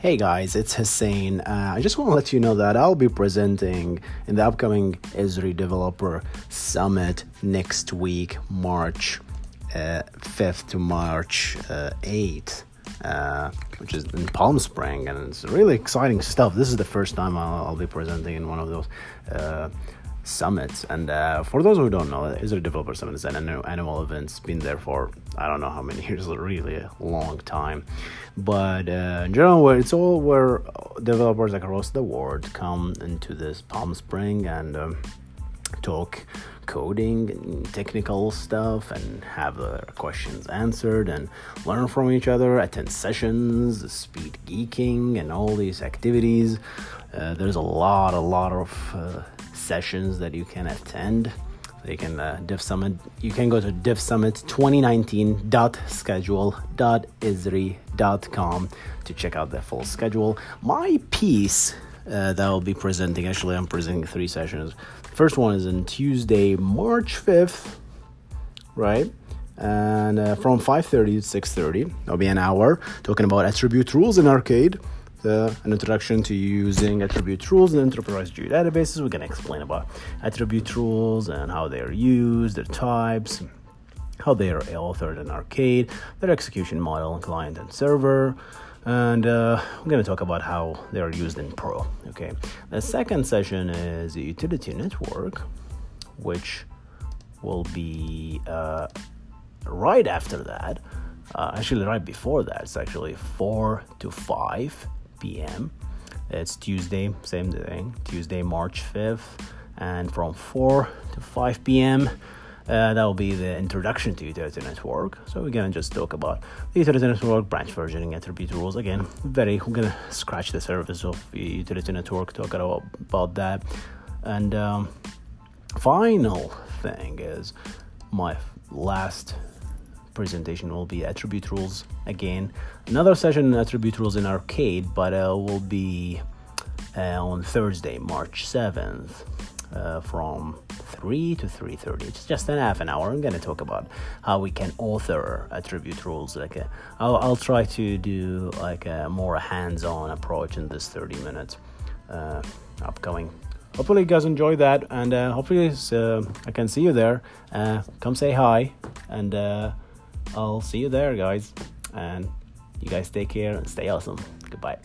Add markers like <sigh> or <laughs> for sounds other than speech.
Hey guys, it's Hussein. Uh, I just want to let you know that I'll be presenting in the upcoming Esri Developer Summit next week, March uh, 5th to March uh, 8th. Uh, which is in Palm Spring, and it's really exciting stuff. This is the first time I'll, I'll be presenting in one of those uh, summits. And uh, for those who don't know, Esri Developer Summit is an annual event. It's been there for I don't know how many <laughs> years, really a long time. But uh, in general, it's all where developers across the world come into this Palm Spring and um, talk coding and technical stuff and have their questions answered and learn from each other, attend sessions, speed geeking, and all these activities. Uh, there's a lot, a lot of uh, sessions that you can attend. You can uh, Dev Summit. You can go to devsummit2019.schedule.esri.com to check out the full schedule. My piece uh, that I'll be presenting. Actually, I'm presenting three sessions. First one is on Tuesday, March 5th, right? And uh, from 5:30 to 6:30, that'll be an hour talking about attribute rules in Arcade. The, an introduction to using attribute rules in enterprise databases. We're going to explain about attribute rules and how they are used, their types, how they are authored in Arcade, their execution model, client and server, and uh, we're going to talk about how they are used in Pro. Okay, the second session is the utility network, which will be uh, right after that. Uh, actually, right before that. It's actually 4 to 5 p.m. It's Tuesday, same thing, Tuesday, March 5th, and from 4 to 5 p.m. Uh, that will be the introduction to utility network. So we're gonna just talk about the utility network, branch versioning, attribute rules. Again, very we're gonna scratch the surface of the utility network, talk about, about that. And um, final thing is my last presentation will be attribute rules. Again. Another session attribute rules in arcade, but uh, will be uh, on Thursday, March 7th, uh, from 3 to 3.30 it's just an half an hour. I'm going to talk about how we can author attribute rules. Like a, uh, I'll, I'll try to do like a more hands-on approach in this 30 minutes uh, upcoming. Hopefully you guys enjoy that and uh, hopefully uh, i can see you there. Uh, come say hi and i'll see you there guys. And you guys take care and stay awesome. Goodbye